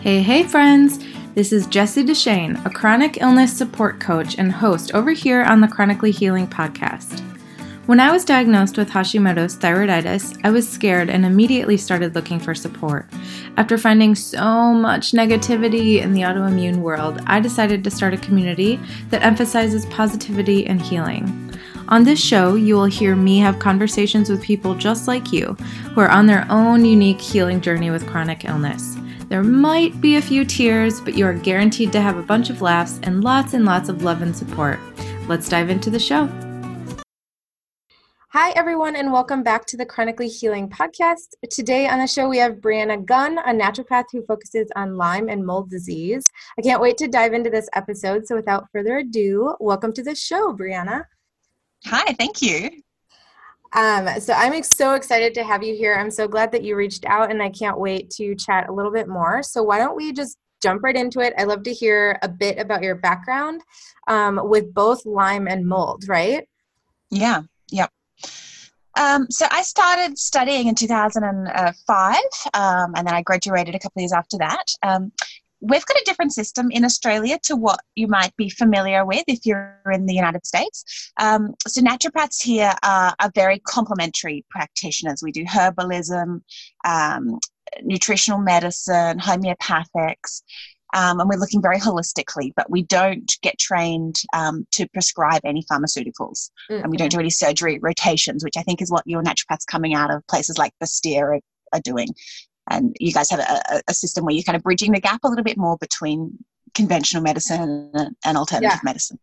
Hey, hey, friends! This is Jessie Deshane, a chronic illness support coach and host over here on the Chronically Healing podcast. When I was diagnosed with Hashimoto's thyroiditis, I was scared and immediately started looking for support. After finding so much negativity in the autoimmune world, I decided to start a community that emphasizes positivity and healing. On this show, you will hear me have conversations with people just like you who are on their own unique healing journey with chronic illness. There might be a few tears, but you are guaranteed to have a bunch of laughs and lots and lots of love and support. Let's dive into the show. Hi, everyone, and welcome back to the Chronically Healing Podcast. Today on the show, we have Brianna Gunn, a naturopath who focuses on Lyme and mold disease. I can't wait to dive into this episode. So, without further ado, welcome to the show, Brianna. Hi, thank you. Um, so I'm so excited to have you here. I'm so glad that you reached out, and I can't wait to chat a little bit more. So why don't we just jump right into it? I love to hear a bit about your background um, with both Lyme and mold, right? Yeah, yeah. Um, so I started studying in 2005, um, and then I graduated a couple years after that. We've got a different system in Australia to what you might be familiar with if you're in the United States. Um, so, naturopaths here are, are, very complementary practitioners. We do herbalism, um, nutritional medicine, homeopathics. Um, and we're looking very holistically, but we don't get trained um, to prescribe any pharmaceuticals, mm-hmm. and we don't do any surgery rotations, which I think is what your naturopaths coming out of places like Bastyr are, are doing and you guys have a, a, system where you're kind of bridging the gap a little bit more between conventional medicine and, alternative yeah. medicine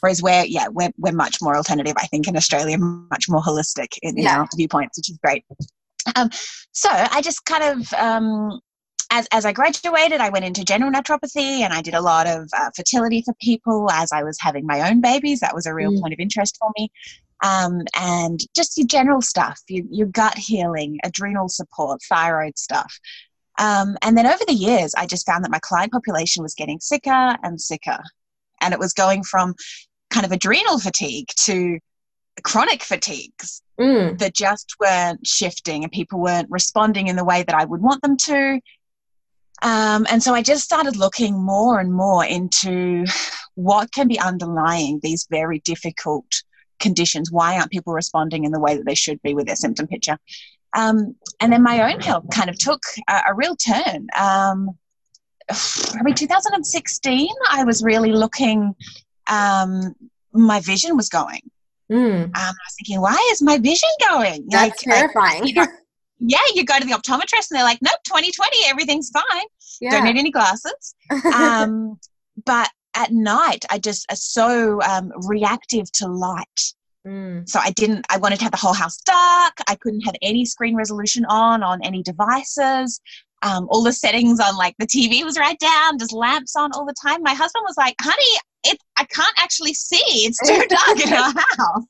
whereas we're yeah we're, we're much more alternative i think in australia much more holistic in, in yeah. our viewpoints which is great um, so i just kind of um, as, as I graduated, I went into general naturopathy and I did a lot of uh, fertility for people as I was having my own babies. That was a real mm. point of interest for me um, and just your general stuff, your, your gut healing, adrenal support, thyroid stuff. Um, and then over the years, I just found that my client population was getting sicker and sicker. And it was going from kind of adrenal fatigue to chronic fatigues mm. that just weren't shifting and people weren't responding in the way that I would want them to. Um, and so I just started looking more and more into what can be underlying these very difficult conditions. Why aren't people responding in the way that they should be with their symptom picture? Um, and then my own health kind of took a, a real turn. Um, mean, 2016, I was really looking, um, my vision was going. Mm. Um, I was thinking, why is my vision going? That's like, terrifying. you know, yeah, you go to the optometrist and they're like, nope, 2020, everything's fine. Yeah. Don't need any glasses. um, but at night, I just are so um, reactive to light. Mm. So I didn't, I wanted to have the whole house dark. I couldn't have any screen resolution on, on any devices. Um, all the settings on like the TV was right down, just lamps on all the time. My husband was like, honey, it, I can't actually see. It's too dark in our house.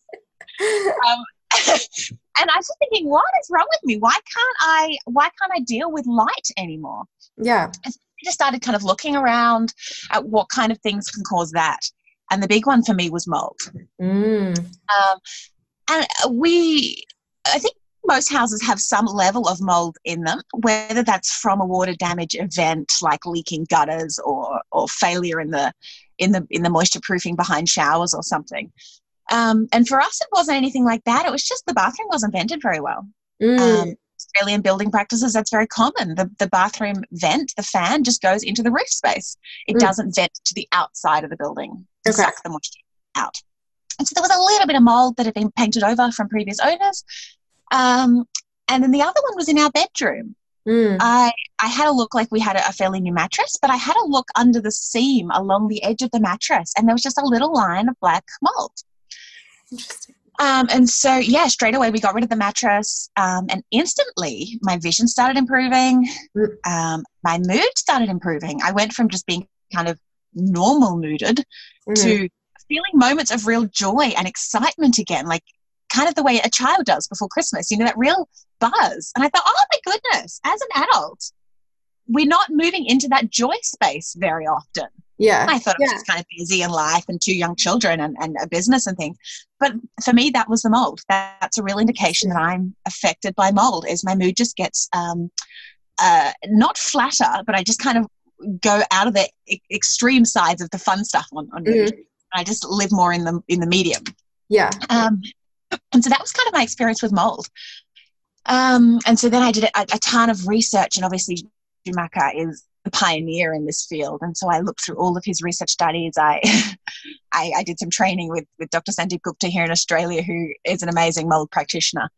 Um, and I was just thinking, what is wrong with me? Why can't I, why can't I deal with light anymore? Yeah. Just started kind of looking around at what kind of things can cause that. And the big one for me was mold. Mm. Um, and we, I think most houses have some level of mold in them, whether that's from a water damage event like leaking gutters or, or failure in the, in the, in the moisture proofing behind showers or something. Um, and for us, it wasn't anything like that. It was just the bathroom wasn't vented very well. Mm. Um, Australian building practices, that's very common. The, the bathroom vent, the fan, just goes into the roof space. It mm. doesn't vent to the outside of the building to okay. suck the moisture out. And so there was a little bit of mold that had been painted over from previous owners. Um, and then the other one was in our bedroom. Mm. I, I had a look like we had a, a, fairly new mattress, but I had a look under the seam along the edge of the mattress, and there was just a little line of black mold. Interesting. Um, and so, yeah, straight away we got rid of the mattress, um, and instantly my vision started improving. Mm. Um, my mood started improving. I went from just being kind of normal mooded mm. to feeling moments of real joy and excitement again, like kind of the way a child does before Christmas, you know, that real buzz. And I thought, oh my goodness, as an adult, we're not moving into that joy space very often. Yeah. I thought yeah. I was just kind of busy in life and two young children and, and a business and things. But for me, that was the mold. That's a real indication that I'm affected by mold is my mood just gets um, uh, not flatter, but I just kind of go out of the e- extreme sides of the fun stuff on, on Mhm. YouTube. I just live more in the in the medium. Yeah. Um, and so that was kind of my experience with mold. Um, and so then I did a, a ton of research, and obviously Shoemaker is a pioneer in this field. And so I looked through all of his research studies. I, I, I did some training with, with Dr. Sandeep Gupta here in Australia, who is an amazing mold practitioner.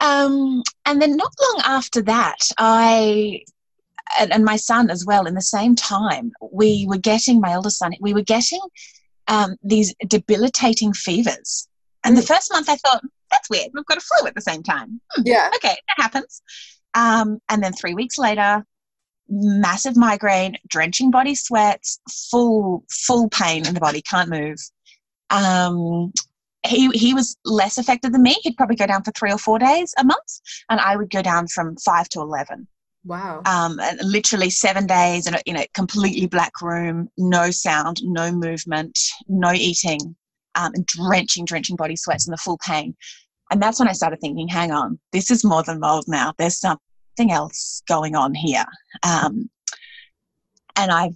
Um, and then not long after that, I and, and my son as well, in the same time, we were getting my eldest son. We were getting um, these debilitating fevers. And the first month, I thought that's weird. We've got a flu at the same time. Hmm, Yeah. okay, that happens. Um, and then three weeks later, massive migraine, drenching body sweats, full full pain in the body, can't move. Um, he he was less affected than me. He'd probably go down for three or four days a month, and I would go down from five to eleven. Wow. Um, and literally seven days in a, in a completely black room, no sound, no movement, no eating, um, and drenching, drenching body sweats and the full pain. And that's when I started thinking, hang on, this is more than mold now. There's something else going on here. Um, and I've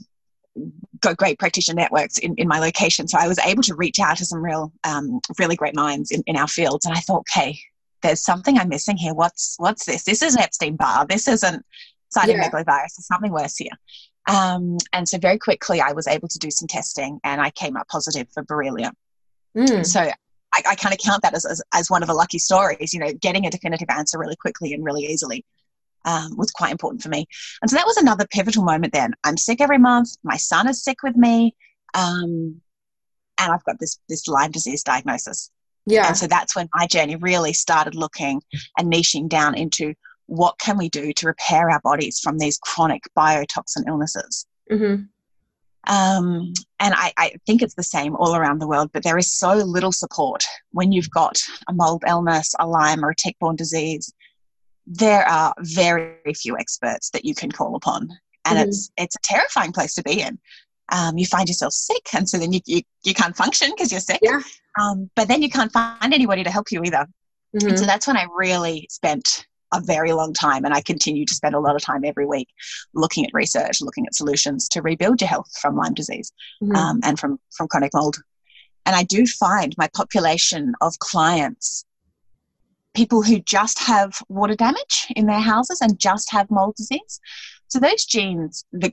got great practitioner networks in, in my location. So I was able to reach out to some real, um, really great minds in, in our fields. And I thought, okay, there's something I'm missing here. What's what's this? This isn't Epstein Barr. This isn't cytomegalovirus. There's something worse here. Um, and so very quickly, I was able to do some testing, and I came up positive for Borrelia. Mm. So I, I kind of count that as, as as one of the lucky stories. You know, getting a definitive answer really quickly and really easily. Um, was quite important for me. And so that was another pivotal moment then. I'm sick every month. My son is sick with me. Um, and I've got this, this Lyme disease diagnosis. Yeah. And so that's when my journey really started looking and niching down into what can we do to repair our bodies from these chronic biotoxin illnesses. Mm-hmm. Um, and I, I think it's the same all around the world, but there is so little support when you've got a mold illness, a Lyme, or a tick-borne disease. There are very few experts that you can call upon, and Mhm. it's it's a terrifying place to be in. Um, you find yourself sick, and so then you you, you can't function because you're sick. Yeah. Um, but then you can't find anybody to help you either. Mm-hmm. And so that's when I really spent a very long time, and I continue to spend a lot of time every week looking at research, looking at solutions to rebuild your health from Lyme disease Mhm. um, and from, from chronic mold. And I do find my population of clients, people who just have water damage in their houses and just have mold disease. So those genes that,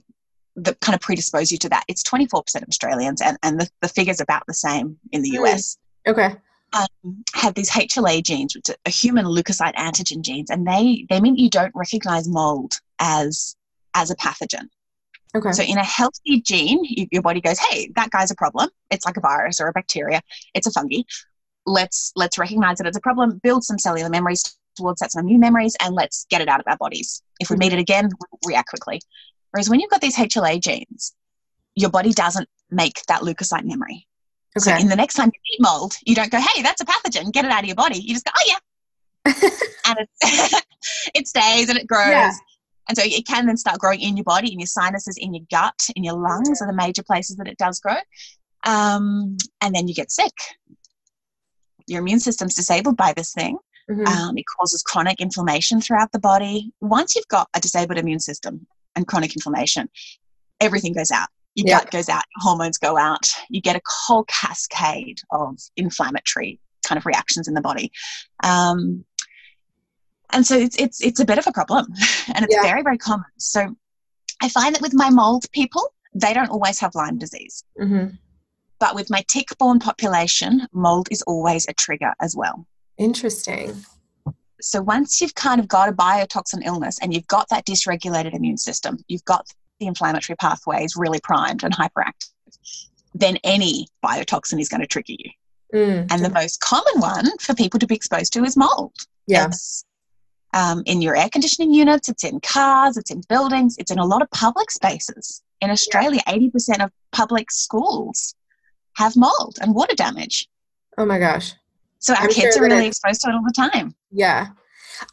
that kind of predispose you to that, it's 24% of Australians, and, and the, the figure's about the same in the Mm. US okay. um, have these HLA genes, which are human leukocyte antigen genes, and they they mean you don't recognize mold as as a pathogen. Okay. So in a healthy gene, you, your body goes, "Hey, that guy's a problem. It's like a virus or a bacteria. It's a fungi. Let's let's recognize that it's a problem. Build some cellular memories towards that, some immune memories, and let's get it out of our bodies. If we meet it again, we'll react quickly. Whereas when you've got these HLA genes, your body doesn't make that leukocyte memory. So okay. in the next time you eat mold, you don't go, hey, that's a pathogen, get it out of your body. You just go, oh yeah. and it, it stays and it grows. Yeah. And so it can then start growing in your body, in your sinuses, in your gut, in your lungs are the major places that it does grow. Um, and then you get sick. Your immune system's disabled by this thing. Mhm. Um, it causes chronic inflammation throughout the body. Once you've got a disabled immune system and chronic inflammation, everything goes out. Your Yeah. gut goes out, your hormones go out. You get a whole cascade of inflammatory kind of reactions in the body. Um, and so it's, it's, it's a bit of a problem and it's Yeah. very, very common. So I find that with my mold people, they don't always have Lyme disease. Mhm. But with my tick borne population, mold is always a trigger as well. Interesting. So once you've kind of got a biotoxin illness and you've got that dysregulated immune system, you've got the inflammatory pathways really primed and hyperactive, then any biotoxin is going to trigger you. Mm. And the most common one for people to be exposed to is mold. Yeah. Um, in your air conditioning units, it's in cars, it's in buildings, it's in a lot of public spaces. In Australia, 80% of public schools have mold and water damage. Oh my gosh. So our I'm kids sure are really exposed to it all the time. Yeah.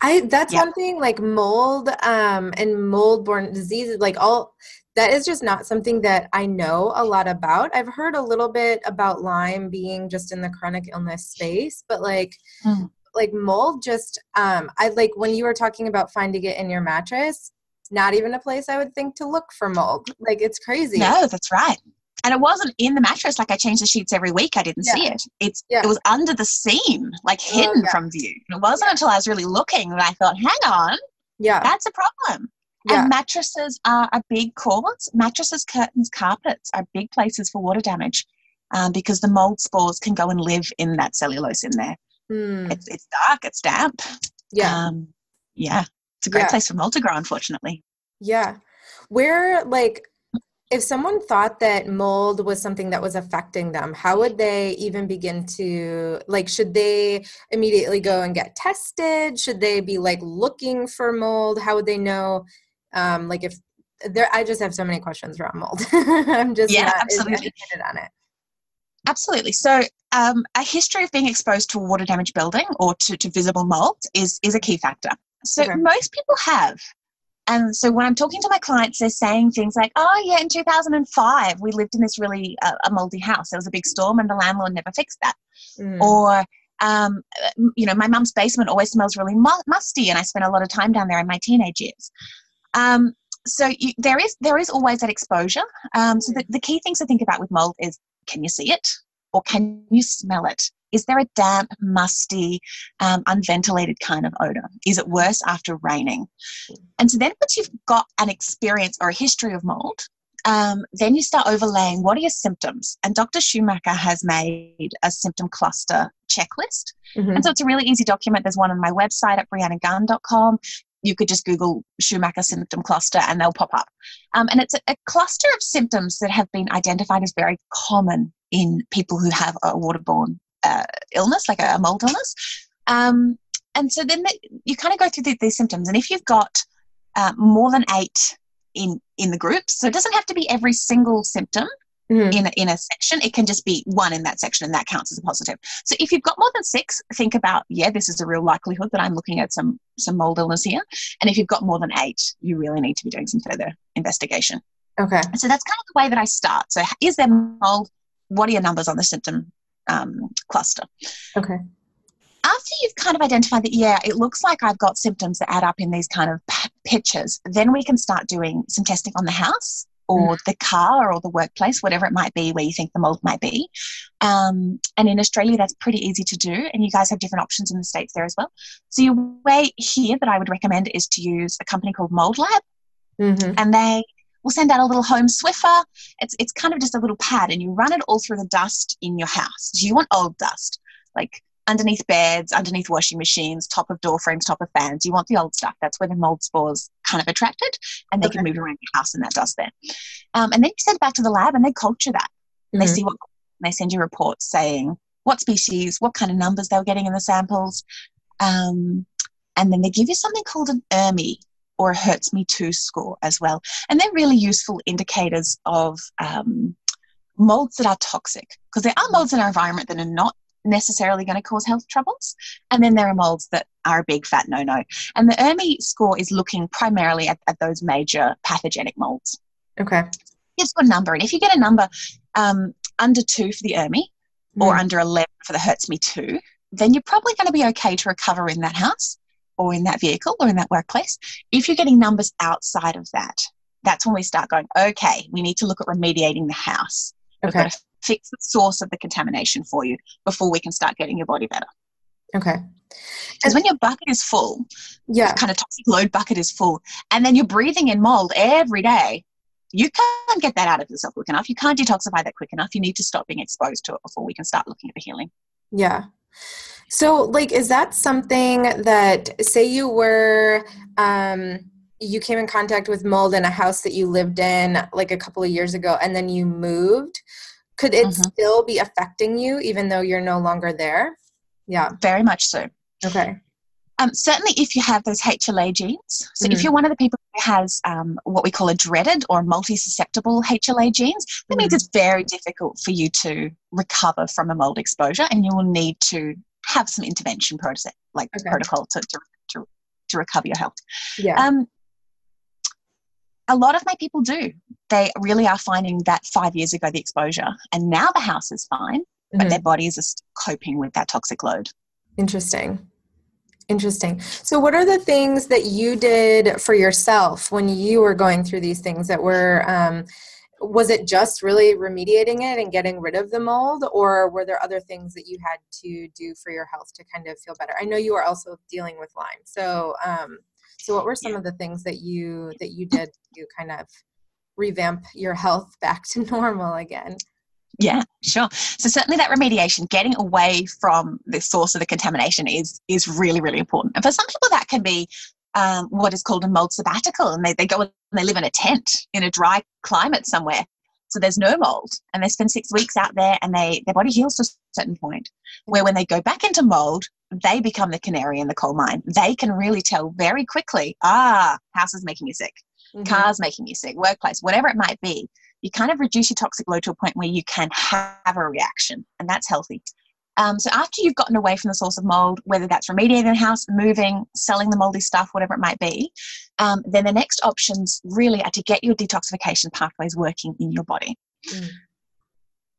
I that's Yeah. one thing like mold um and mold borne diseases like all that is just not something that I know a lot about. I've heard a little bit about Lyme being just in the chronic illness space, but like Mm. like mold just um I like when you were talking about finding it in your mattress, not even a place I would think to look for mold. Like it's crazy. No, that's right. And it wasn't in the mattress. Like I changed the sheets every week. I didn't yeah. see it. It's yeah. it was under the seam, like oh, hidden oh, from view. it wasn't until I was really looking that I thought, hang on, yeah, that's a problem. And mattresses are a big cause. Mattresses, curtains, carpets are big places for water damage um, because the mold spores can go and live in that cellulose in there. Mm. It's, it's dark, it's damp. Yeah. Um, yeah. It's a great place for mold to grow, unfortunately. Yeah. Where, like, if someone thought that mold was something that was affecting them how would they even begin to like should they immediately go and get tested? Should they be like looking for mold? How would they know um like if there i just have so many questions around mold. I'm just yeah absolutely. on it. Absolutely. So um, a history of being exposed to water damage building or to, to visible mold is is a key factor. So okay. most people have and so when I'm talking to my clients, they're saying things like, oh, yeah, in 2005, we lived in this really uh, a moldy house. There was a big storm and the landlord never fixed that. Mm. Or, um, you know, my mum's basement always smells really mu- musty and I spent a lot of time down there in my teenage years. Um, so you, there is there is always that exposure. Um, so the, the key things to think about with mold is can you see it or can you smell it? Is there a damp, musty, um, unventilated kind of odor? Is it worse after raining? And so then once you've got an experience or a history of mold, um, then you start overlaying what are your symptoms? And Dr. Shoemaker has made a symptom cluster checklist. Mm-hmm. And so it's a really easy document. There's one on my website at briannagunn.com. You could just Google Shoemaker symptom cluster and they'll pop up. Um, and it's a, a cluster of symptoms that have been identified as very common in people who have a waterborne uh, illness, like a, mold illness. Um, and so then the, you kind of go through the, these symptoms. And if you've got uh, more than eight in in the group, so it doesn't have to be every single symptom. Mm. In, a, in a section, it can just be one in that section, and that counts as a positive. So if you've got more than six, think about yeah, this is a real likelihood that I'm looking at some some mold illness here. And if you've got more than eight, you really need to be doing some further investigation. Okay. So that's kind of the way that I start. So is there mold? What are your numbers on the symptom um, cluster. Okay. After you've kind of identified that, yeah, it looks like I've got symptoms that add up in these kind of p- pictures, then we can start doing some testing on the house or mm. the car or the workplace, whatever it might be where you think the mold might be. Um, and in Australia, that's pretty easy to do. And you guys have different options in the States there as well. So, your way here that I would recommend is to use a company called Mold Lab. Mm-hmm. And they we'll send out a little home Swiffer. It's, it's kind of just a little pad and you run it all through the dust in your house. Do you want old dust, like underneath beds, underneath washing machines, top of door frames, top of fans. You want the old stuff. That's where the mold spores kind of attracted and they okay. can move around your house in that dust there. Um, and then you send it back to the lab and they culture that. And mm-hmm. they see what, they send you reports saying what species, what kind of numbers they were getting in the samples. Um, and then they give you something called an ERMI, or a HERTSMI-2 score as well. And they're really useful indicators of um, molds that are toxic because there are molds in our environment that are not necessarily going to cause health troubles. And then there are molds that are a big fat no no. And the ERMI score is looking primarily at, at those major pathogenic molds. Okay. It's a number. And if you get a number um, under two for the ERMI mm. or under 11 for the HERTSMI-2, then you're probably going to be okay to recover in that house or in that vehicle or in that workplace. If you're getting numbers outside of that, that's when we start going, okay, we need to look at remediating the house. Okay. We've got to fix the source of the contamination for you before we can start getting your body better. Okay. Because when your bucket is full, yeah, kind of toxic load bucket is full, and then you're breathing in mold every day, you can't get that out of yourself quick enough. You can't detoxify that quick enough. You need to stop being exposed to it before we can start looking at the healing. Yeah. So, like, is that something that, say, you were, um, you came in contact with mold in a house that you lived in like a couple of years ago and then you moved? Could it mm-hmm. still be affecting you even though you're no longer there? Yeah. Very much so. Okay. Um, certainly, if you have those HLA genes. So, mm-hmm. if you're one of the people who has um, what we call a dreaded or multi susceptible HLA genes, that mm-hmm. means it's very difficult for you to recover from a mold exposure and you will need to have some intervention process, like okay. protocol to, to, to, to, recover your health. Yeah. Um, a lot of my people do. They really are finding that five years ago, the exposure, and now the house is fine, mm-hmm. but their bodies are coping with that toxic load. Interesting. Interesting. So, what are the things that you did for yourself when you were going through these things that were? Um, was it just really remediating it and getting rid of the mold, or were there other things that you had to do for your health to kind of feel better? I know you are also dealing with Lyme, so um, so what were some of the things that you that you did to kind of revamp your health back to normal again? Yeah, sure. So certainly that remediation, getting away from the source of the contamination is is really, really important. And for some people that can be um, what is called a mold sabbatical and they, they go and they live in a tent in a dry climate somewhere. So there's no mold and they spend six weeks out there and they their body heals to a certain point where when they go back into mold, they become the canary in the coal mine. They can really tell very quickly, ah, house is making me sick, mm-hmm. cars making me sick, workplace, whatever it might be you kind of reduce your toxic load to a point where you can have a reaction, and that's healthy. Um, so after you've gotten away from the source of mold, whether that's remediating the house, moving, selling the moldy stuff, whatever it might be, um, then the next options really are to get your detoxification pathways working in your body. Mm.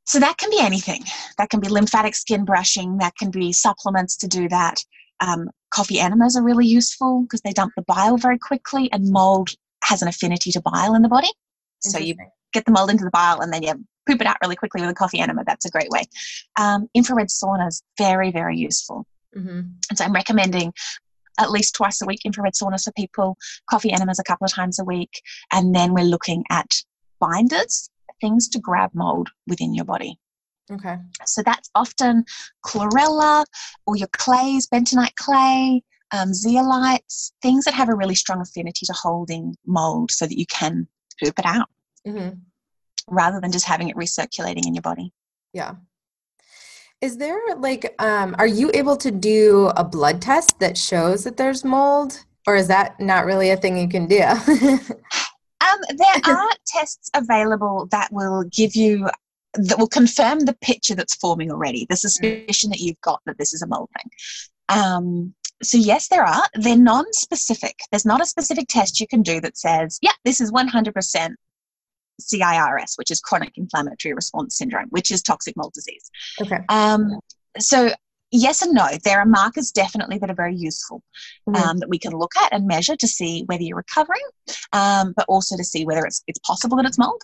So that can be anything. That can be lymphatic skin brushing. That can be supplements to do that. Um, coffee enemas are really useful because they dump the bile very quickly, and mold has an affinity to bile in the body. So you get the mold into the bile and then you poop it out really quickly with a coffee enema. That's a great way. Um, infrared sauna is very, very useful. Mm-hmm. And so I'm recommending at least twice a week infrared saunas for people, coffee enemas a couple of times a week. And then we're looking at binders, things to grab mold within your body. Okay. So that's often chlorella or your clays, bentonite clay, um, zeolites, things that have a really strong affinity to holding mold so that you can poop it out mm-hmm. Rather than just having it recirculating in your body. Yeah. Is there like, um, are you able to do a blood test that shows that there's mold, or is that not really a thing you can do? um, there are tests available that will give you that will confirm the picture that's forming already, the suspicion that you've got that this is a mold thing. Um, so yes, there are. They're non-specific. There's not a specific test you can do that says, "Yeah, this is 100% CIRS, which is chronic inflammatory response syndrome, which is toxic mold disease. Okay. Um, so yes and no. There are markers definitely that are very useful mm-hmm. um, that we can look at and measure to see whether you're recovering, um, but also to see whether it's, it's possible that it's mold.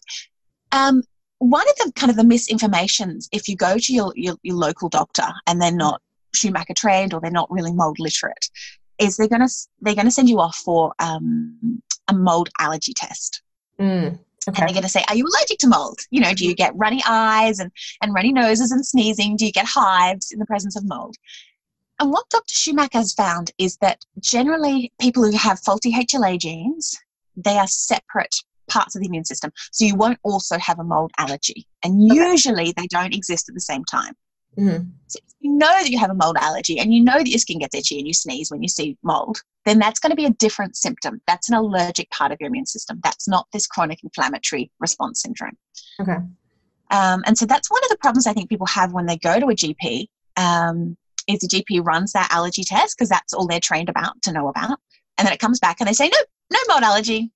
Um, one of the kind of the misinformations, if you go to your, your, your local doctor and they're not Shoemaker trained or they're not really mold literate, is they're gonna they're gonna send you off for um, a mold allergy test. Mm. Okay. And they're going to say, Are you allergic to mold? You know, do you get runny eyes and, and runny noses and sneezing? Do you get hives in the presence of mold? And what Dr. Shoemaker has found is that generally people who have faulty HLA genes, they are separate parts of the immune system. So you won't also have a mold allergy. And usually they don't exist at the same time. Mm-hmm. So if you know that you have a mold allergy and you know that your skin gets itchy and you sneeze when you see mold, then that's going to be a different symptom. That's an allergic part of your immune system. That's not this chronic inflammatory response syndrome. Okay. Um, and so that's one of the problems I think people have when they go to a GP. Um, is the GP runs that allergy test because that's all they're trained about to know about, and then it comes back and they say no, no mold allergy,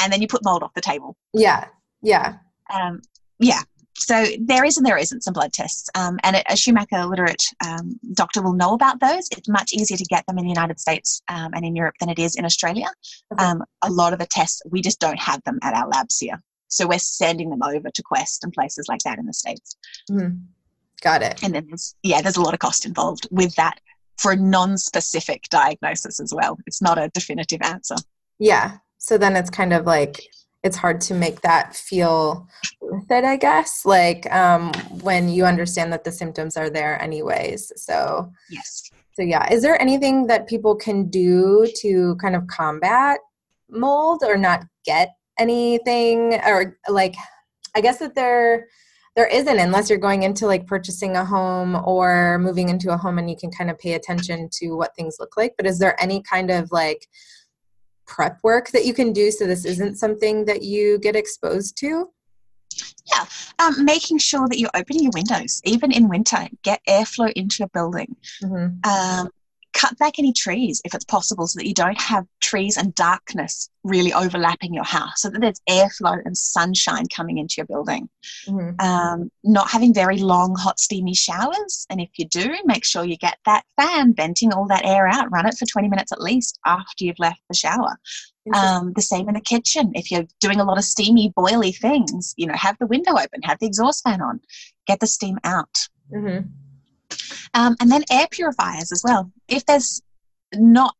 and then you put mold off the table. Yeah, yeah, um, yeah so there is and there isn't some blood tests. Um, and a Shoemaker literate um, doctor will know about those. It's much easier to get them in the United States um, and in Europe than it is in Australia. Okay. Um, a lot of the tests, we just don't have them at our labs here. So we're sending them over to Quest and places like that in the States. Mm-hmm. Got it. And then there's, yeah, there's a lot of cost involved with that for a non-specific diagnosis as well. It's not a definitive answer. Yeah. So then it's kind of like it's hard to make that feel worth it i guess like um, when you understand that the symptoms are there anyways so. Yes. So yeah is there anything that people can do to kind of combat mold or not get anything? Or like i guess that there there isn't unless you're going into like purchasing a home or moving into a home and you can kind of pay attention to what things look like but is there any kind of like prep work that you can do so this isn't something that you get exposed to? Yeah, um, making sure that you're opening your windows, even in winter, get airflow into your building. Mm-hmm. Um, cut back any trees if it's possible so that you don't have trees and darkness really overlapping your house so that there's airflow and sunshine coming into your building. Mm-hmm. um, not having very long hot steamy showers and if you do make sure you get that fan venting all that air out run it for 20 minutes at least after you've left the shower. Um, the same in the kitchen. If you're doing a lot of steamy boily things you know have the window open have the exhaust fan on get the steam out. Mm-hmm. Um, and then air purifiers as well. If there's not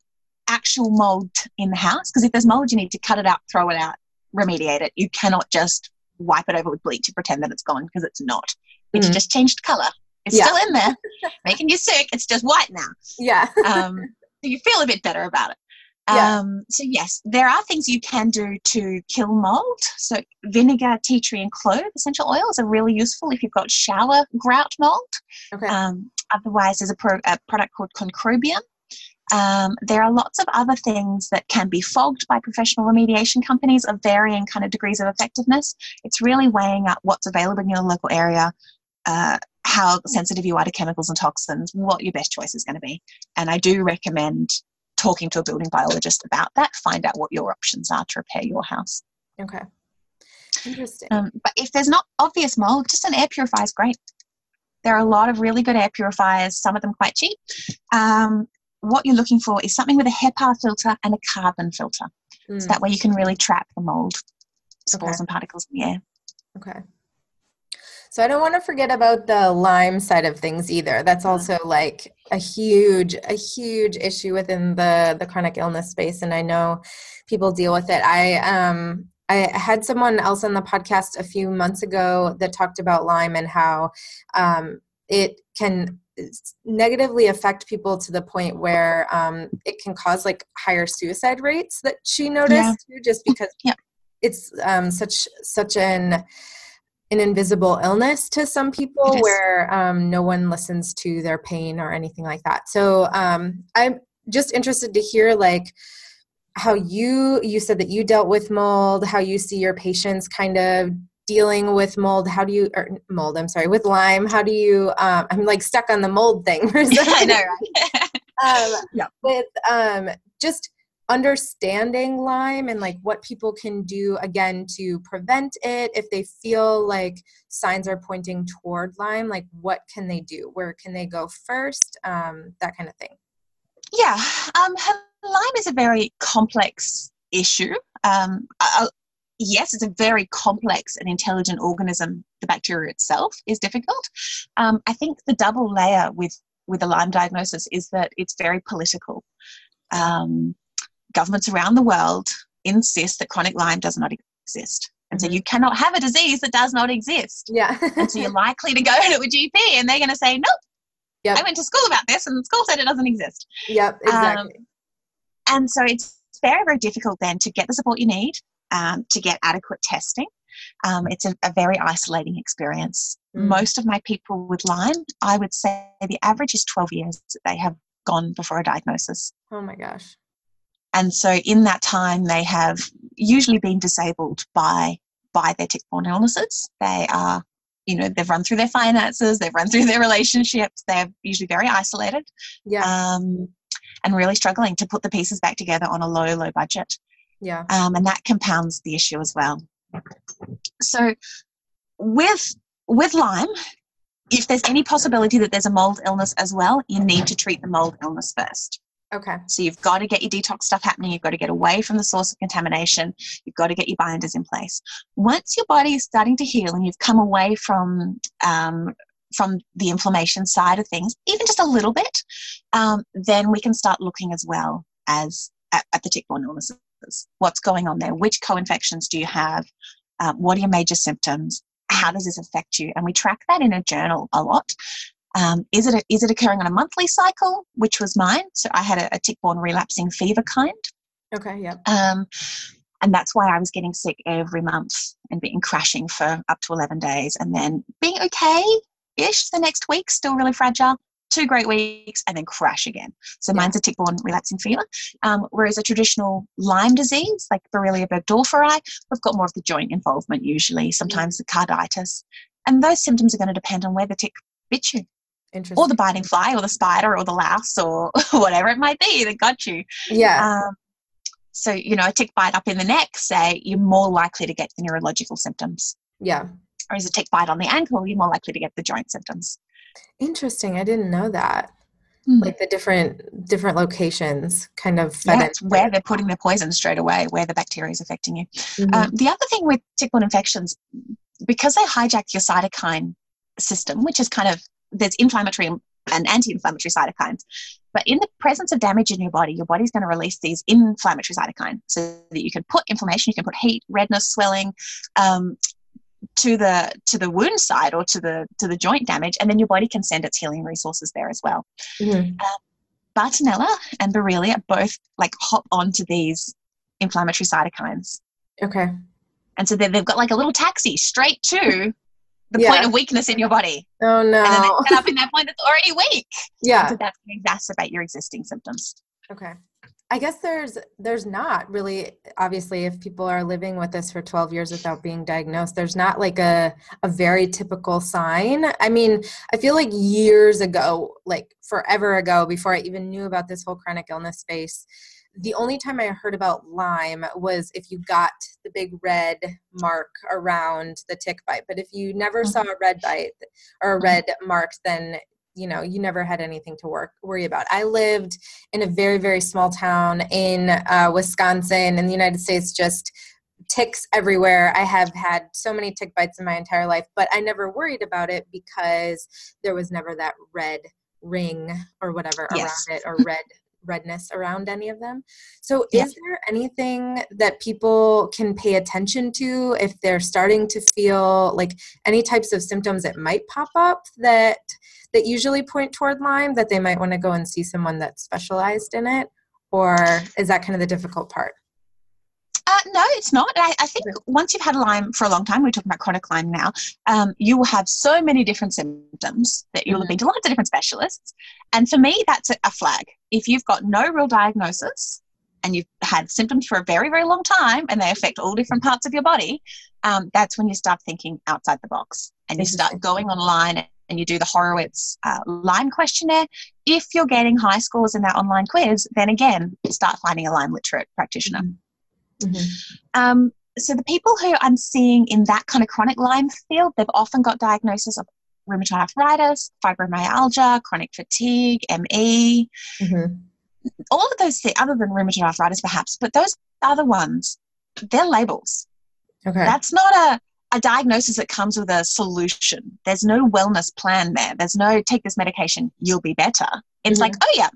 actual mold in the house, because if there's mold, you need to cut it out, throw it out, remediate it. You cannot just wipe it over with bleach and pretend that it's gone because it's not. It's mm. just changed color. It's yeah. still in there, making you sick. It's just white now. Yeah. um, so you feel a bit better about it. Yeah. Um, so yes, there are things you can do to kill mold. So vinegar, tea tree, and clove essential oils are really useful if you've got shower grout mold. Okay. Um, otherwise, there's a, pro- a, product called Concrobium. Um, there are lots of other things that can be fogged by professional remediation companies of varying kind of degrees of effectiveness. It's really weighing up what's available in your local area, uh, how sensitive you are to chemicals and toxins, what your best choice is going to be. And I do recommend talking to a building biologist about that, find out what your options are to repair your house. Okay. Interesting. Um, but if there's not obvious mold, just an air purifier is great. There are a lot of really good air purifiers, some of them quite cheap. Um, what you're looking for is something with a HEPA filter and a carbon filter. Mm. So that way you can really trap the mold, spores okay. and particles in the air. Okay. So I don't want to forget about the Lyme side of things either. That's mm-hmm. also like a huge, a huge issue within the the chronic illness space, and I know people deal with it. I um I had someone else on the podcast a few months ago that talked about Lyme and how um, it can negatively affect people to the point where um, it can cause like higher suicide rates that she noticed yeah. just because yeah. it's um, such such an an invisible illness to some people where um, no one listens to their pain or anything like that so um, i'm just interested to hear like how you you said that you dealt with mold how you see your patients kind of dealing with mold how do you or mold i'm sorry with lyme how do you um, i'm like stuck on the mold thing for a second. I know, right? um, yeah. with um, just understanding Lyme and like what people can do again to prevent it if they feel like signs are pointing toward Lyme, like what can they do? Where can they go first? Um, that kind of thing. Yeah, um, Lyme is a very complex issue. Um, yes, it's a very complex and intelligent organism. The bacteria itself is difficult. Um, I think the double layer with with the Lyme diagnosis is that it's very political. Um, governments around the world insist that chronic Lyme does not exist. And so mm-hmm. you cannot have a disease that does not exist. Yeah. and so you're likely to go to a GP and they're going to say, nope. Yep. I went to school about this and the school said it doesn't exist. Yep, exactly. Um, and so it's very, very difficult then to get the support you need, um, to get adequate testing. Um, it's a, a, very isolating experience. Mm. Most of my people with Lyme, I would say the average is 12 years that they have gone before a diagnosis. Oh my gosh. And so in that time, they have usually been disabled by by their tick-borne illnesses. They are, you know, they've run through their finances, they've run through their relationships. They're usually very isolated, yeah, um, and really struggling to put the pieces back together on a low, low budget. Yeah, um, and that compounds the issue as well. So, with with Lyme, if there's any possibility that there's a mold illness as well, you need to treat the mold illness first. Okay. So you've got to get your detox stuff happening. You've got to get away from the source of contamination. You've got to get your binders in place. Once your body is starting to heal and you've come away from um, from the inflammation side of things, even just a little bit, um, then we can start looking as well as at, at the tick-borne illnesses. What's going on there? Which co-infections do you have? Um, what are your major symptoms? How does this affect you? And we track that in a journal a lot. Um, is it a, is it occurring on a monthly cycle, which was mine? So I had a, a tick-borne relapsing fever kind. Okay, yeah. Um, and that's why I was getting sick every month and being crashing for up to 11 days and then being okay ish the next week, still really fragile, two great weeks, and then crash again. So yeah. mine's a tick-borne relapsing fever. Um, whereas a traditional Lyme disease, like Borrelia burgdorferi, we've got more of the joint involvement usually, sometimes the carditis. And those symptoms are going to depend on where the tick bit you. Interesting. Or the biting fly, or the spider, or the louse, or whatever it might be that got you. Yeah. Um, so, you know, a tick bite up in the neck, say, you're more likely to get the neurological symptoms. Yeah. Or is a tick bite on the ankle, you're more likely to get the joint symptoms. Interesting. I didn't know that. Mm. Like the different different locations kind of yeah, it's where they're putting their poison straight away, where the bacteria is affecting you. Mm-hmm. Um, the other thing with tick-borne infections, because they hijack your cytokine system, which is kind of there's inflammatory and anti-inflammatory cytokines. But in the presence of damage in your body, your body's going to release these inflammatory cytokines so that you can put inflammation, you can put heat, redness, swelling um, to the to the wound side or to the to the joint damage, and then your body can send its healing resources there as well. Mm-hmm. Um, Bartonella and Borrelia both like hop onto these inflammatory cytokines. Okay. And so then they've got like a little taxi straight to the yeah. point of weakness in your body. Oh no! And then they set up in that point that's already weak. Yeah, so that's going to exacerbate your existing symptoms. Okay. I guess there's there's not really obviously if people are living with this for 12 years without being diagnosed there's not like a a very typical sign. I mean, I feel like years ago, like forever ago before I even knew about this whole chronic illness space, the only time I heard about Lyme was if you got the big red mark around the tick bite. But if you never mm-hmm. saw a red bite or a mm-hmm. red mark, then you know you never had anything to work worry about. I lived in a very very small town in uh, Wisconsin in the United States. Just ticks everywhere. I have had so many tick bites in my entire life, but I never worried about it because there was never that red ring or whatever yes. around it or red redness around any of them. So, yeah. is there anything that people can pay attention to if they're starting to feel like any types of symptoms that might pop up that that usually point toward Lyme that they might want to go and see someone that's specialized in it, or is that kind of the difficult part? Uh, no, it's not. I, I, think once you've had Lyme for a long time, we're talking about chronic Lyme now, um, you will have so many different symptoms that you'll mm-hmm. have been to lots of different specialists. And for me, that's a, a flag. If you've got no real diagnosis and you've had symptoms for a very, very long time and they affect all different parts of your body, um, that's when you start thinking outside the box and you start going online and you do the Horowitz uh, Lyme questionnaire. If you're getting high scores in that online quiz, then again, start finding a Lyme literate practitioner. Mm-hmm. Mm-hmm. Um, so the people who I'm seeing in that kind of chronic Lyme field, they've often got diagnosis of rheumatoid arthritis, fibromyalgia, chronic fatigue, ME, mm-hmm. all of those things, other than rheumatoid arthritis perhaps, but those other ones, they're labels. Okay. That's not a, a diagnosis that comes with a solution. There's no wellness plan there. There's no take this medication, you'll be better. It's mm-hmm. like, oh yeah,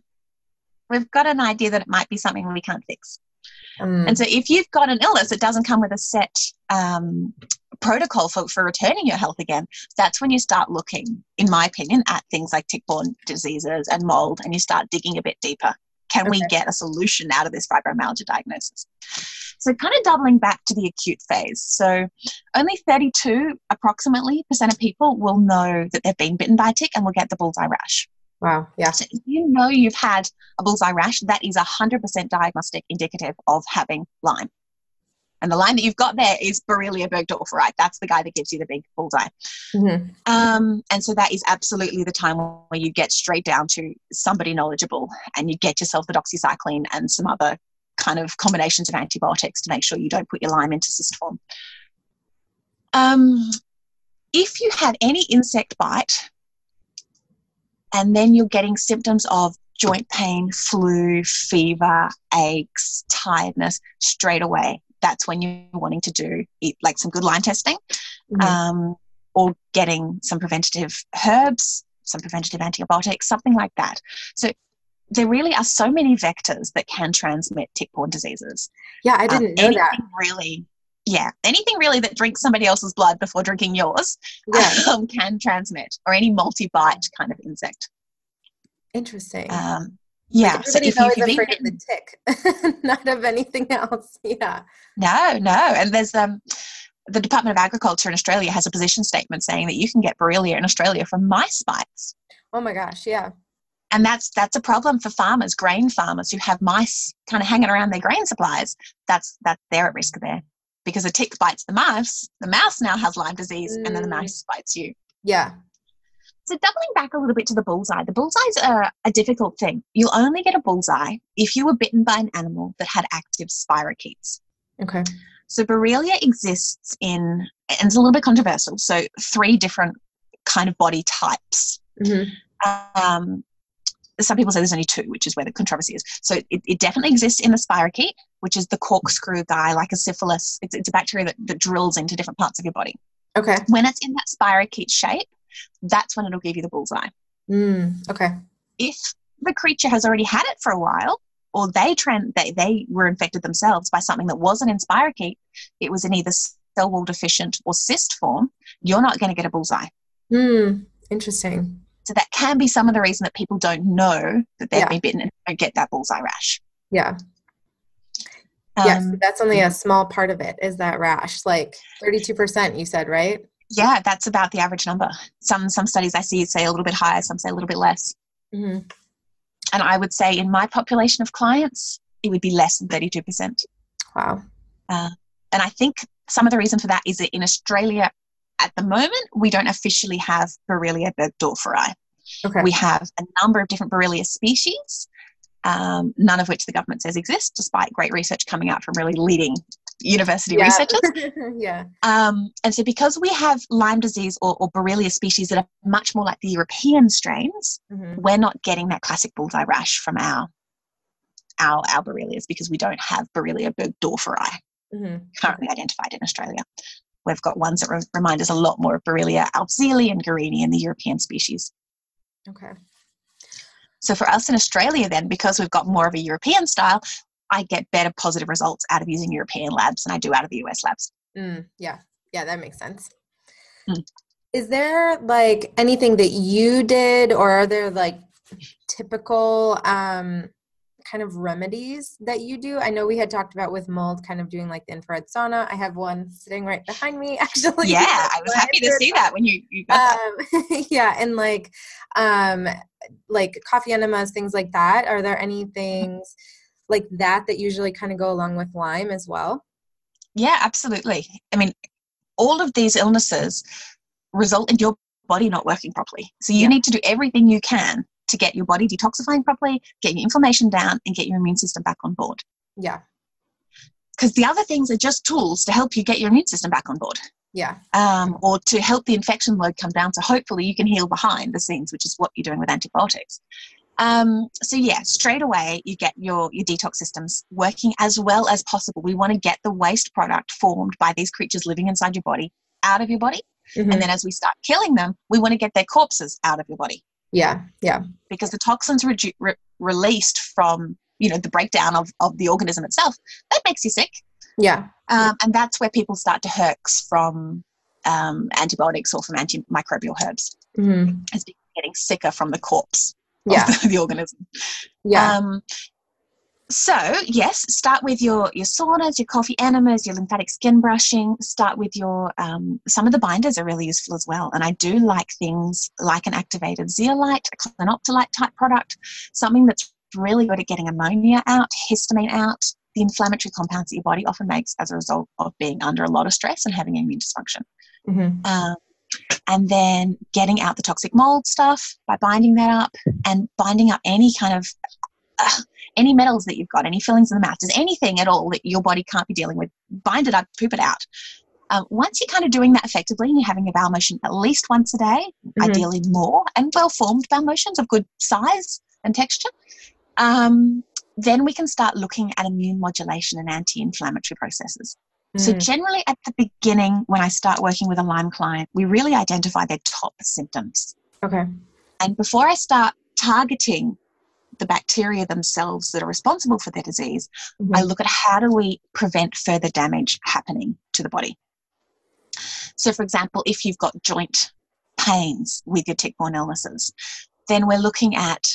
we've got an idea that it might be something we can't fix. Mm. And so if you've got an illness that doesn't come with a set um, protocol for, for returning your health again, that's when you start looking, in my opinion, at things like tick-borne diseases and mold and you start digging a bit deeper. Can okay. we get a solution out of this fibromyalgia diagnosis? So, kind of doubling back to the acute phase. So, only 32 approximately percent of people will know that they've been bitten by a tick and will get the bullseye rash. Wow. Yeah. So if you know you've had a bullseye rash, that is 100% diagnostic indicative of having Lyme. And the line that you've got there is Borrelia burgdorferi. That's the guy that gives you the big bullseye. Mm-hmm. Um, and so that is absolutely the time where you get straight down to somebody knowledgeable and you get yourself the doxycycline and some other kind of combinations of antibiotics to make sure you don't put your Lyme into cyst form. Um, if you have any insect bite, and then you're getting symptoms of joint pain, flu, fever, aches, tiredness straight away. That's when you're wanting to do like some good Lyme testing mm-hmm. um, or getting some preventative herbs, some preventative antibiotics, something like that. So there really are so many vectors that can transmit tick-borne diseases. Yeah, I didn't um, know that. Really, yeah, anything really that drinks somebody else's blood before drinking yours yeah. um, can transmit, or any multi-bite kind of insect. Interesting. Um, yeah, like so if you, if afraid of the tick, not of anything else. Yeah. No, no, and there's um, the Department of Agriculture in Australia has a position statement saying that you can get Borrelia in Australia from mice bites. Oh my gosh, yeah. And that's that's a problem for farmers, grain farmers who have mice kind of hanging around their grain supplies. That's that they're at risk there because a tick bites the mouse, the mouse now has Lyme disease, mm. and then the mm. mouse bites you. Yeah. So doubling back a little bit to the bullseye, the bullseye's a, a difficult thing. You'll only get a bullseye if you were bitten by an animal that had active spirochetes. Okay. So Borrelia exists in, and it's a little bit controversial. So three different kind of body types. Mm-hmm. Um, some people say there's only two, which is where the controversy is. So it, it definitely exists in the spirochete, which is the corkscrew guy, like a syphilis. It's, it's a bacteria that, that drills into different parts of your body. Okay. When it's in that spirochete shape, that's when it'll give you the bullseye. Mm, okay. If the creature has already had it for a while, or they trend they, they were infected themselves by something that wasn't in spirochete, it was in either cell wall deficient or cyst form, you're not going to get a bullseye. Mm, interesting. So that can be some of the reason that people don't know that they've Yeah. been bitten and don't get that bullseye rash. Yeah. Um, yes. That's only a small part of it. Is that rash? Like thirty-two percent? You said right? Yeah, that's about the average number. Some some studies I see say a little bit higher, some say a little bit less. Mm-hmm. And I would say in my population of clients, it would be less than 32%. Wow. And I think some of the reason for that is that in Australia at the moment, we don't officially have Borrelia burgdorferi. Okay. We have a number of different Borrelia species, um, none of which the government says exist, despite great research coming out from really leading university yeah. researchers. yeah. Um, and so, because we have Lyme disease or, or Borrelia species that are much more like the European strains, Mm-hmm. we're not getting that classic bullseye rash from our our, our Borrelias because we don't have Borrelia burgdorferi Mm-hmm. currently identified in Australia. We've got ones that re- remind us a lot more of Borrelia afzelii and garinii and the European species. Okay. So for us in Australia, then, because we've got more of a European style, I get better positive results out of using European labs than I do out of the US labs. Mm, yeah. Yeah, that makes sense. Mm. Is there like anything that you did or are there like typical um kind of remedies that you do? I know we had talked about with mold kind of doing like the infrared sauna. I have one sitting right behind me actually. Yeah, I was happy to see that when you, you got that. um, yeah and like um like coffee enemas things like that are there any things like that that usually kind of go along with lyme as well Yeah, absolutely. I mean, all of these illnesses result in your body not working properly. So you Yeah. need to do everything you can to get your body detoxifying properly, get your inflammation down, and get your immune system back on board. yeah Because the other things are just tools to help you get your immune system back on board. yeah um, or to help the infection load come down. So hopefully you can heal behind the scenes, which is what you're doing with antibiotics. Um, so yeah, straight away you get your your detox systems working as well as possible. We want to get the waste product formed by these creatures living inside your body out of your body, Mhm. and then as we start killing them, we want to get their corpses out of your body yeah yeah. Because the toxins redu- re- released from you know the breakdown of, of the organism itself that makes you sick. Yeah. Um, and that's where people start to herx from um, antibiotics or from antimicrobial herbs, Mhm. as getting sicker from the corpse yeah of the, the organism. yeah. Um, so yes, start with your your saunas, your coffee enemas, your lymphatic skin brushing. Start with your um, some of the binders are really useful as well, and I do like things like an activated zeolite, a clinoptilolite type product, something that's really good at getting ammonia out, histamine out, the inflammatory compounds that your body often makes as a result of being under a lot of stress and having immune dysfunction. Mhm. Um, and then getting out the toxic mold stuff by binding that up and binding up any kind of uh, any metals that you've got, any fillings in the mouth, just anything at all that your body can't be dealing with, bind it up, poop it out. Um, once you're kind of doing that effectively and you're having a bowel motion at least once a day, Mhm. ideally more, and well formed bowel motions of good size and texture, um, then we can start looking at immune modulation and anti inflammatory processes. So, Mm. generally, at the beginning, when I start working with a Lyme client, we really identify their top symptoms. okay And before I start targeting the bacteria themselves that are responsible for their disease, Mhm. I look at how do we prevent further damage happening to the body. So, for example, if you've got joint pains with your tick borne illnesses, then we're looking at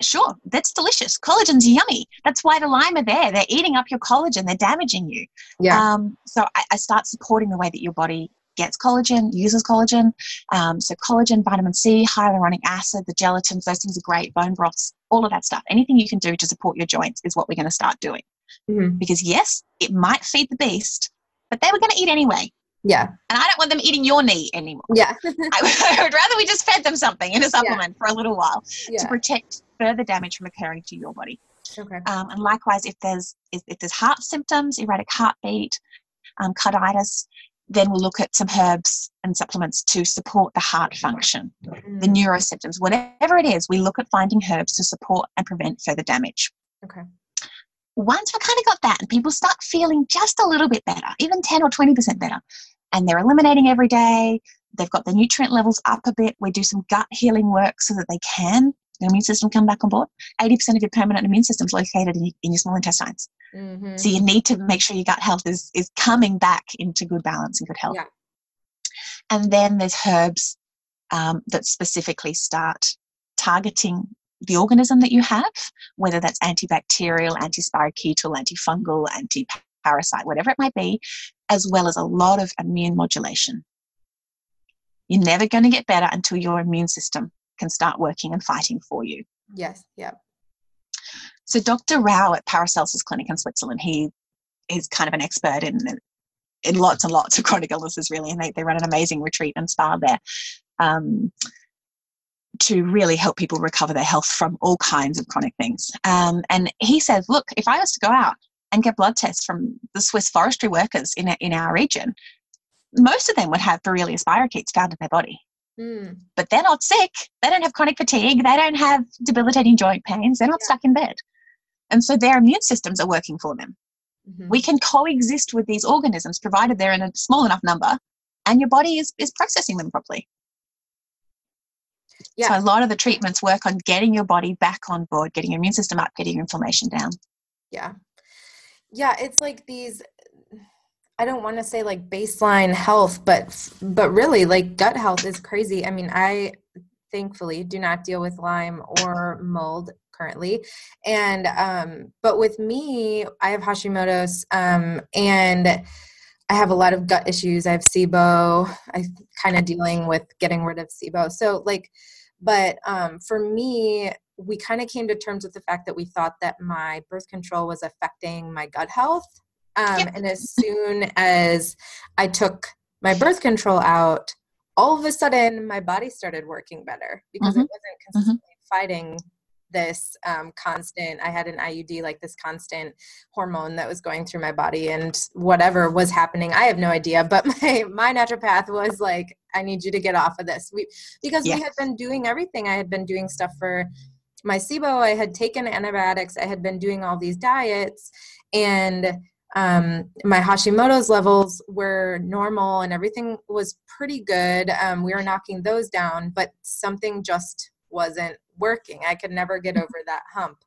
sure, that's delicious. Collagen's yummy. That's why the Lyme are there. They're eating up your collagen, they're damaging you. yeah Um, so I, I start supporting the way that your body gets collagen, uses collagen. Um, so collagen, vitamin C, hyaluronic acid, the gelatins, those things are great. Bone broths, all of that stuff. Anything you can do to support your joints is what we're going to start doing. Mhm. Because yes, it might feed the beast, but they were going to eat anyway. Yeah. And I don't want them eating your knee anymore. Yeah. I, I would rather we just fed them something in a supplement yeah. for a little while yeah. to protect further damage from occurring to your body. Okay. Um, and likewise, if there's if, if, there's heart symptoms, erratic heartbeat, um, carditis, then we'll look at some herbs and supplements to support the heart function, mm. the neurosymptoms, whatever it is. We look at finding herbs to support and prevent further damage. Okay. Once we kind of got that, and people start feeling just a little bit better, even 10 or 20% better, and they're eliminating every day, they've got the nutrient levels up a bit, we do some gut healing work so that they can your immune system come back on board. 80% of your permanent immune system is located in, in your small intestines. Mm-hmm. So you need to make sure your gut health is, is coming back into good balance and good health. Yeah. And then there's herbs um, that specifically start targeting the organism that you have, whether that's antibacterial, antispirochetal, antifungal, anti-parasite, whatever it might be, as well as a lot of immune modulation. You're never going to get better until your immune system can start working and fighting for you. Yes, yeah. So Dr. Rau at Paracelsus Clinic in Switzerland, he is kind of an expert in in lots and lots of chronic illnesses, really, and they, they run an amazing retreat and spa there um, to really help people recover their health from all kinds of chronic things. Um, and he says, look, if I was to go out and get blood tests from the Swiss forestry workers in, in our region, most of them would have Borrelia spirochetes found in their body. Mm. But they're not sick. They don't have chronic fatigue. They don't have debilitating joint pains. They're not yeah. stuck in bed. And so their immune systems are working for them. Mm-hmm. We can coexist with these organisms provided they're in a small enough number and your body is, is processing them properly. Yeah. So a lot of the treatments work on getting your body back on board, getting your immune system up, getting your inflammation down. Yeah. Yeah, it's like these I don't want to say like baseline health, but but really like gut health is crazy. I mean, I thankfully do not deal with Lyme or mold currently, and um, but with me, I have Hashimoto's, um, and I have a lot of gut issues. I have SIBO. I'm kind of dealing with getting rid of SIBO. So like, but um, for me, we kind of came to terms with the fact that we thought that my birth control was affecting my gut health um, yep. And as soon as I took my birth control out, all of a sudden my body started working better because mm-hmm. it wasn't consistently mm-hmm. fighting this um, constant i had an iud like this constant hormone that was going through my body and whatever was happening i have no idea but my my naturopath was like i need you to get off of this we because yeah. we had been doing everything i had been doing stuff for my sibo i had taken antibiotics i had been doing all these diets and um, my Hashimoto's levels were normal and everything was pretty good. Um, we were knocking those down, but something just wasn't working. I could never get mm-hmm. over that hump.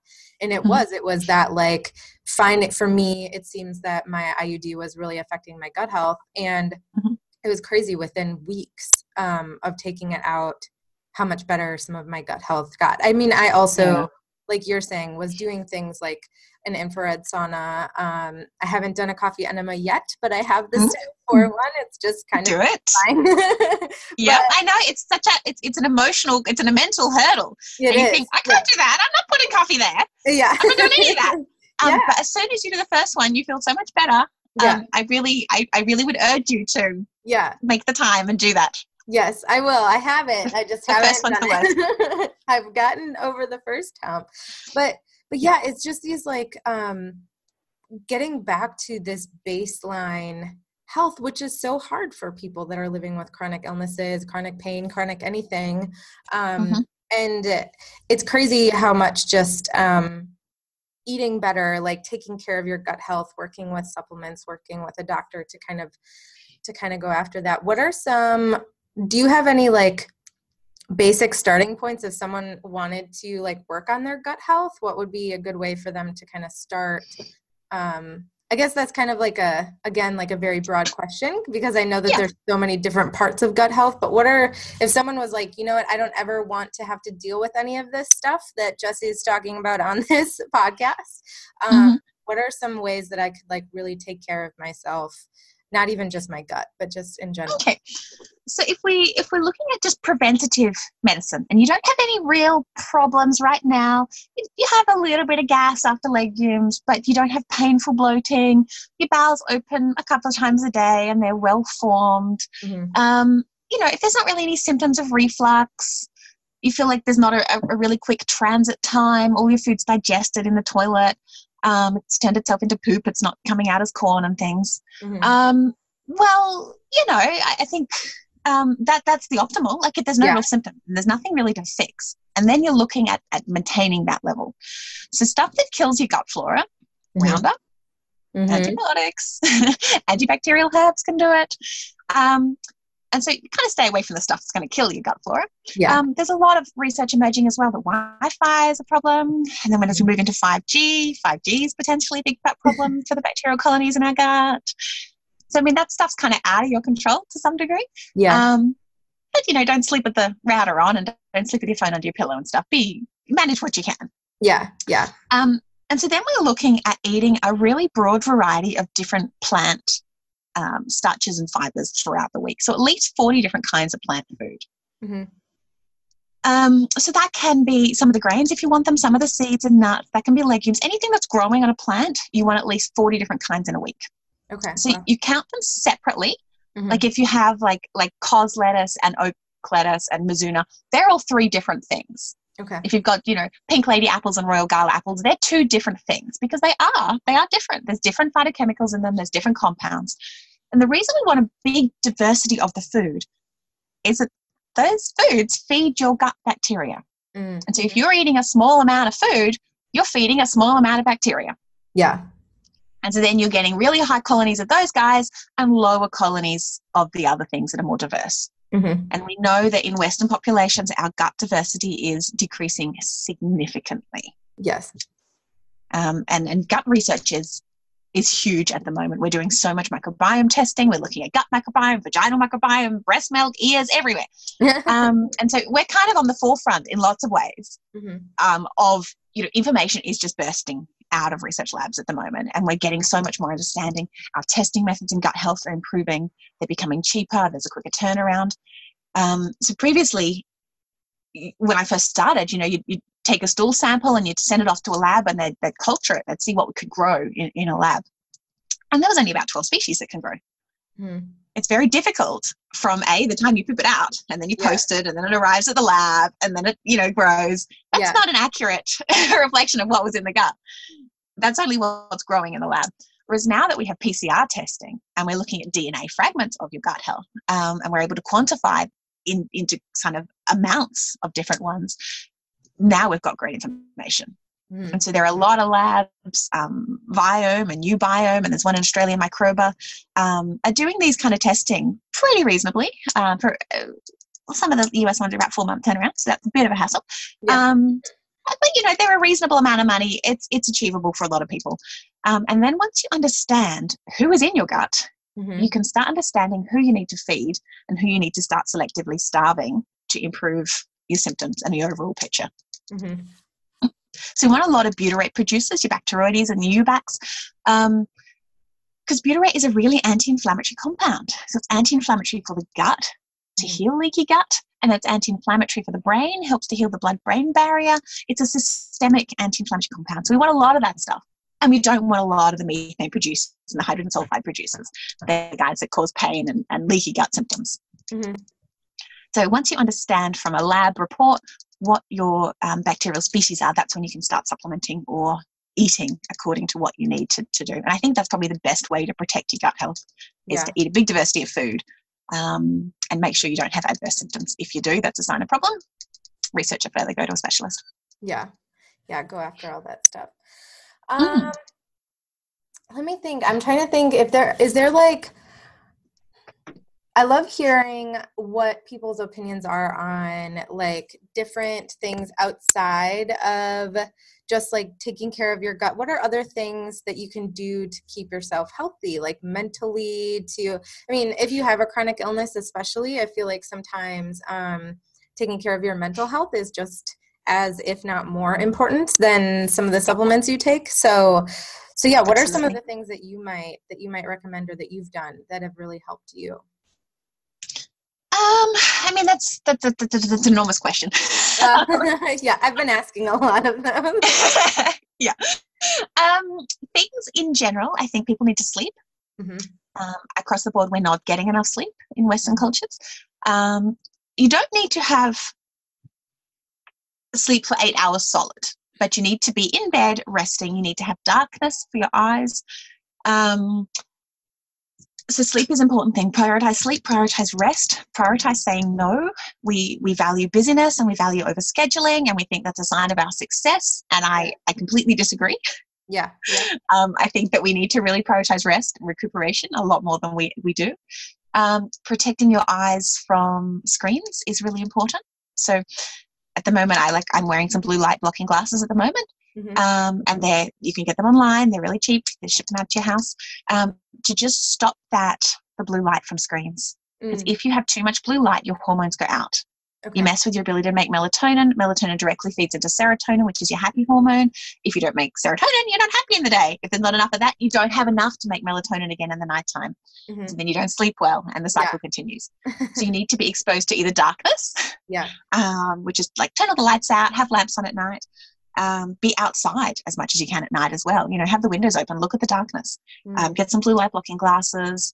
And it mm-hmm. was, it was that like, find it for me, it seems that my IUD was really affecting my gut health. And mm-hmm. it was crazy within weeks um, of taking it out, how much better some of my gut health got. I mean, I also. Like you're saying, was doing things like an infrared sauna. Um, I haven't done a coffee enema yet, but I have the step for one. It's just kind do of it. yeah, I know it's such a it's it's an emotional it's an a mental hurdle. It and you is. think I can't yeah. do that. I'm not putting coffee there. Yeah, I'm not doing any of that. Um, yeah. But as soon as you do the first one, you feel so much better. Yeah. Um, I really I, I really would urge you to yeah make the time and do that. Yes, I will. I haven't. I just haven't done it. I've gotten over the first hump, but but yeah it's just these like um getting back to this baseline health which is so hard for people that are living with chronic illnesses chronic pain chronic anything um mm-hmm. and it's crazy how much just um eating better like taking care of your gut health working with supplements working with a doctor to kind of to kind of go after that what are some do you have any like basic starting points if someone wanted to like work on their gut health what would be a good way for them to kind of start um, i guess that's kind of like a again like a very broad question because i know that yeah. there's so many different parts of gut health but what are if someone was like you know what i don't ever want to have to deal with any of this stuff that jesse is talking about on this podcast um, mm-hmm. what are some ways that i could like really take care of myself not even just my gut, but just in general. Okay. So if we if we're looking at just preventative medicine and you don't have any real problems right now, you have a little bit of gas after legumes, but you don't have painful bloating, your bowels open a couple of times a day and they're well formed. Mm-hmm. Um, you know, if there's not really any symptoms of reflux, you feel like there's not a, a really quick transit time, all your food's digested in the toilet, um, it's turned itself into poop, it's not coming out as corn and things. Mm-hmm. Um, well, you know, I, I think um, that that's the optimal. Like, if there's no yeah. real symptom, there's nothing really to fix, and then you're looking at at maintaining that level. So stuff that kills your gut flora, mm-hmm. Roundup, mm-hmm. antibiotics, antibacterial herbs can do it. Um, and so you kind of stay away from the stuff that's going to kill your gut flora. Yeah. Um, there's a lot of research emerging as well that Wi-Fi is a problem. And then when as we move into 5G, 5G is potentially a big fat problem for the bacterial colonies in our gut. So, I mean, that stuff's kind of out of your control to some degree. Yeah. Um, but, you know, don't sleep with the router on and don't sleep with your phone under your pillow and stuff. Be manage what you can. Yeah, yeah. Um, and so then we're looking at eating a really broad variety of different plant um, starches and fibers throughout the week. So at least 40 different kinds of plant food. Mm-hmm. Um, so that can be some of the grains if you want them, some of the seeds and nuts, that can be legumes, anything that's growing on a plant, you want at least 40 different kinds in a week. Okay. So wow. you count them separately. Mm-hmm. Like if you have like like cos lettuce and oak lettuce and mizuna, they're all three different things. Okay. If you've got, you know, pink lady apples and royal gala apples, they're two different things because they are. They are different. There's different phytochemicals in them, there's different compounds. And the reason we want a big diversity of the food is that those foods feed your gut bacteria. Mm. And so if you're eating a small amount of food, you're feeding a small amount of bacteria. Yeah. And so then you're getting really high colonies of those guys and lower colonies of the other things that are more diverse. Mm-hmm. And we know that in Western populations, our gut diversity is decreasing significantly. Yes. Um, and, and gut research is, is huge at the moment. We're doing so much microbiome testing. We're looking at gut microbiome, vaginal microbiome, breast milk, ears, everywhere. um, and so we're kind of on the forefront in lots of ways mm-hmm. um, of, you know, information is just bursting out of research labs at the moment and we're getting so much more understanding. Our testing methods in gut health are improving. They're becoming cheaper. There's a quicker turnaround. Um, so previously when i first started you know you'd, you'd, take a stool sample and you'd send it off to a lab and they'd, they'd culture it. They'd see what we could grow in, in, a lab. And there was only about 12 species that can grow. Hmm. it's very difficult from a the time you poop it out and then you yeah. post it and then it arrives at the lab and then it you know grows. That's yeah. not an accurate reflection of what was in the gut that's only what's growing in the lab. Whereas now that we have PCR testing and we're looking at DNA fragments of your gut health, um, and we're able to quantify in, into kind of amounts of different ones, now we've got great information. Mm. And so there are a lot of labs, um, Viome and UBiome, and there's one in Australia, Microba, um, are doing these kind of testing pretty reasonably. Uh, for uh, some of the US ones are about four month turnaround, so that's a bit of a hassle. Yeah. Um, but you know they're a reasonable amount of money it's it's achievable for a lot of people um, and then once you understand who is in your gut mm-hmm. you can start understanding who you need to feed and who you need to start selectively starving to improve your symptoms and the overall picture mm-hmm. so we want a lot of butyrate producers your bacteroides and your eubacs um, because butyrate is a really anti-inflammatory compound so it's anti-inflammatory for the gut to mm-hmm. heal leaky gut and it's anti-inflammatory for the brain, helps to heal the blood-brain barrier. It's a systemic anti-inflammatory compound. So we want a lot of that stuff. And we don't want a lot of the methane producers and the hydrogen sulfide producers. They're the guys that cause pain and, and leaky gut symptoms. Mm-hmm. So once you understand from a lab report what your um, bacterial species are, that's when you can start supplementing or eating according to what you need to, to do. And I think that's probably the best way to protect your gut health is yeah. to eat a big diversity of food um, and make sure you don't have adverse symptoms. If you do, that's a sign of problem. Research it further, go to a specialist. Yeah. Yeah, go after all that stuff. Mm. Um, mm. Let me think. I'm trying to think if there is there like I love hearing what people's opinions are on like different things outside of just like taking care of your gut what are other things that you can do to keep yourself healthy like mentally to i mean if you have a chronic illness especially i feel like sometimes um, taking care of your mental health is just as if not more important than some of the supplements you take. So so yeah, what Absolutely. are some of the things that you might that you might recommend or that you've done that have really helped you? Um, I mean that's that's that's, that's an enormous question. Uh, yeah, I've been asking a lot of them. yeah. Um, things in general, I think people need to sleep. Mm-hmm. Um, across the board, we're not getting enough sleep in Western cultures. Um, you don't need to have sleep for eight hours solid, but you need to be in bed resting. You need to have darkness for your eyes. Um, so sleep is an important thing. Prioritize sleep, prioritize rest, prioritize saying no. We we value busyness and we value overscheduling, and we think that's a sign of our success. And I I completely disagree. Yeah. yeah. Um, I think that we need to really prioritize rest and recuperation a lot more than we we do. Um, protecting your eyes from screens is really important. So at the moment, I like I'm wearing some blue light blocking glasses at the moment. Mm-hmm. Um, and they you can get them online. They're really cheap. They ship them out to your house. Um, to just stop that the blue light from screens. Because mm. if you have too much blue light, your hormones go out. Okay. You mess with your ability to make melatonin. Melatonin directly feeds into serotonin, which is your happy hormone. If you don't make serotonin, you're not happy in the day. If there's not enough of that, you don't have enough to make melatonin again in the nighttime. Mm-hmm. So then you don't sleep well, and the cycle yeah. continues. so you need to be exposed to either darkness, yeah, um, which is like turn all the lights out, have lamps on at night, um, be outside as much as you can at night as well. You know, have the windows open, look at the darkness, mm. um, get some blue light blocking glasses,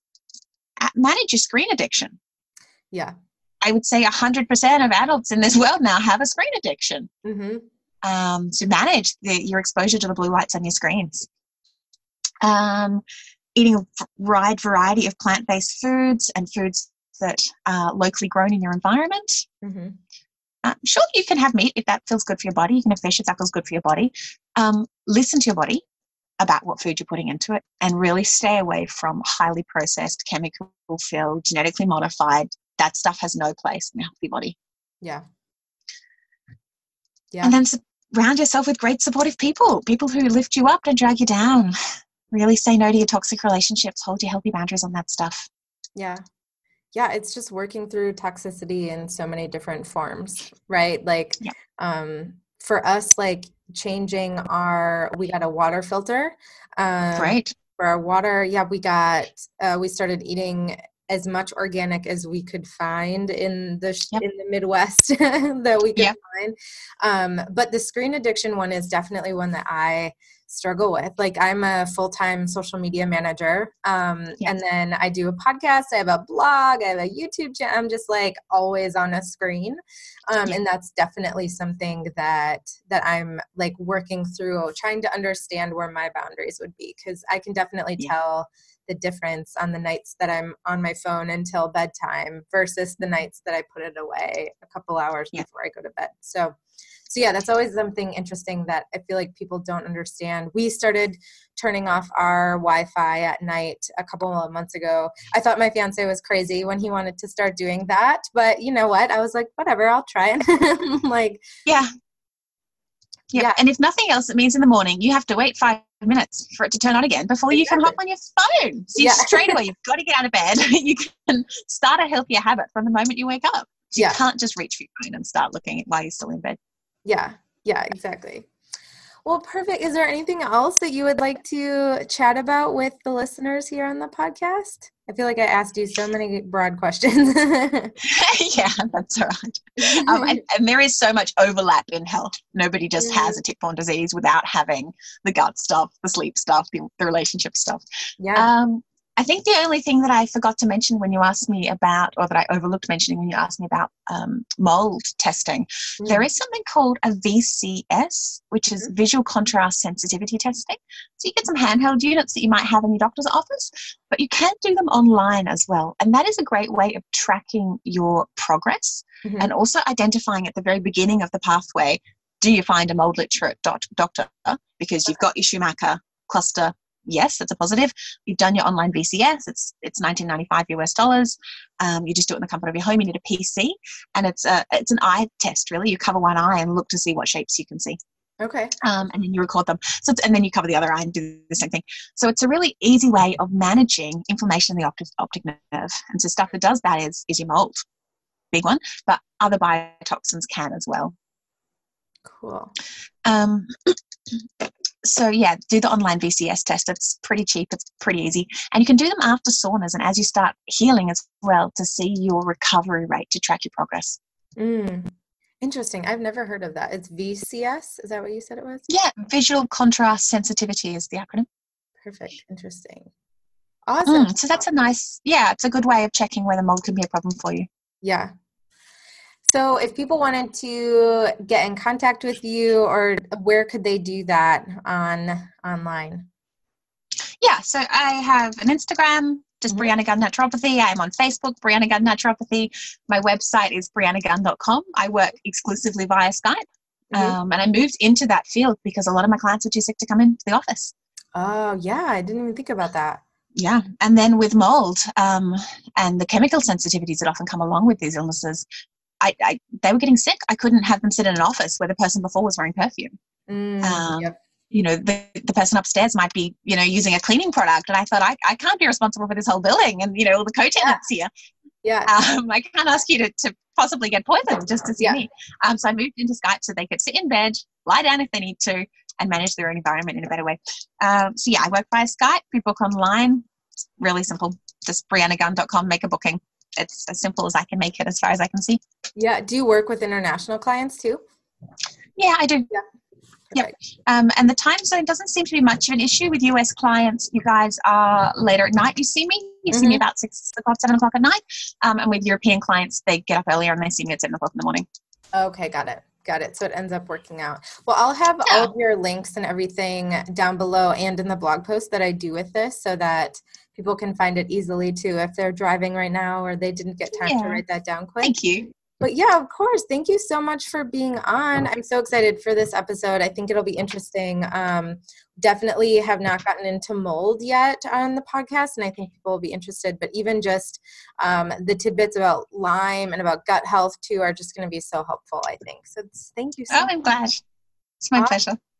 manage your screen addiction. Yeah. I would say 100% of adults in this world now have a screen addiction. Mm-hmm. Um, so manage the, your exposure to the blue lights on your screens. Um, eating a wide variety of plant based foods and foods that are locally grown in your environment. Mm-hmm. Uh, sure, you can have meat if that feels good for your body. You can have fish if that feels good for your body. Um, listen to your body about what food you're putting into it and really stay away from highly processed, chemical filled, genetically modified. That stuff has no place in a healthy body. Yeah. Yeah. And then surround yourself with great supportive people, people who lift you up and drag you down. Really say no to your toxic relationships, hold your healthy boundaries on that stuff. Yeah yeah it's just working through toxicity in so many different forms right like yeah. um for us like changing our we got a water filter um right for our water yeah we got uh, we started eating as much organic as we could find in the yep. in the Midwest that we could yep. find. Um, but the screen addiction one is definitely one that I struggle with. Like I'm a full-time social media manager. Um, yes. and then I do a podcast, I have a blog, I have a YouTube channel. I'm just like always on a screen. Um, and that's definitely something that that I'm like working through trying to understand where my boundaries would be because I can definitely tell the difference on the nights that I'm on my phone until bedtime versus the nights that I put it away a couple hours yeah. before I go to bed. So so yeah that's always something interesting that i feel like people don't understand we started turning off our wi-fi at night a couple of months ago i thought my fiance was crazy when he wanted to start doing that but you know what i was like whatever i'll try it like yeah. Yeah yeah and if nothing else it means in the morning you have to wait five minutes for it to turn on again before you exactly. can hop on your phone so yeah. straight away you've got to get out of bed you can start a healthier habit from the moment you wake up so yeah. you can't just reach for your phone and start looking while you're still in bed yeah, yeah, exactly. Well, perfect. Is there anything else that you would like to chat about with the listeners here on the podcast? I feel like I asked you so many broad questions. yeah, that's all right. Um, and, and, there is so much overlap in health. Nobody just mm-hmm. has a tick-borne disease without having the gut stuff, the sleep stuff, the, the relationship stuff. Yeah. Um, I think the only thing that I forgot to mention when you asked me about, or that I overlooked mentioning when you asked me about um, mold testing, mm. there is something called a VCS, which is mm-hmm. visual contrast sensitivity testing. So you get some handheld units that you might have in your doctor's office, but you can do them online as well. And that is a great way of tracking your progress mm-hmm. and also identifying at the very beginning of the pathway do you find a mold literate doctor because you've got your Shoemaker cluster yes, that's a positive. You've done your online VCS. It's it's 1995 US dollars. Um, you just do it in the comfort of your home. You need a PC, and it's a it's an eye test really. You cover one eye and look to see what shapes you can see. Okay. Um, and then you record them. So and then you cover the other eye and do the same thing. So it's a really easy way of managing inflammation in the optic, optic nerve. And so stuff that does that is is your mold, big one, but other biotoxins can as well. Cool. Um, so yeah, do the online VCS test. It's pretty cheap. It's pretty easy, and you can do them after saunas and as you start healing as well to see your recovery rate to track your progress. Mm. Interesting. I've never heard of that. It's VCS. Is that what you said it was? Yeah, visual contrast sensitivity is the acronym. Perfect. Interesting. Awesome. Mm, so that's a nice, yeah, it's a good way of checking whether mold can be a problem for you. Yeah. So if people wanted to get in contact with you or where could they do that on online? Yeah, so I have an Instagram, just mm-hmm. Brianna Gunn Naturopathy. I'm on Facebook, Brianna Gunn Naturopathy. My website is briannagunn.com. I work exclusively via Skype. Mm-hmm. Um, and I moved into that field because a lot of my clients are too sick to come into the office. Oh, yeah. I didn't even think about that. Yeah. And then with mold um, and the chemical sensitivities that often come along with these illnesses, I, I, they were getting sick. I couldn't have them sit in an office where the person before was wearing perfume. Mm, um, yep. you know the, the person upstairs might be you know using a cleaning product and i thought i, I can't be responsible for this whole building and you know all the co-tenants yeah. here. Yeah. Um, i can't ask you to, to possibly get poisoned just to see yeah. me. Um, so i moved into skype so they could sit in bed lie down if they need to and manage their own environment in a better way. Um, so yeah i work via skype. We book online. It's really simple. Just briannagunn.com make a booking it's as simple as i can make it as far as i can see yeah do you work with international clients too yeah i do yeah Yep. Um, and the time zone doesn't seem to be much of an issue with US clients. You guys are later at night. You see me. You mm-hmm. see me mm-hmm. about six o'clock, seven o'clock at night. Um, and with European clients, they get up earlier and they see me at seven o'clock in the morning. Okay, got it. Got it. So it ends up working out. Well, I'll have yeah. all of your links and everything down below and in the blog post that I do with this so that people can find it easily too if they're driving right now or they didn't get time yeah. to write that down quick. Thank you but yeah, of course. Thank you so much for being on. I'm so excited for this episode. I think it'll be interesting. Um, definitely have not gotten into mold yet on the podcast, and I think people will be interested. But even just um, the tidbits about Lyme and about gut health too are just going to be so helpful. I think so. Thank you. so Oh, I'm glad. It's my pleasure.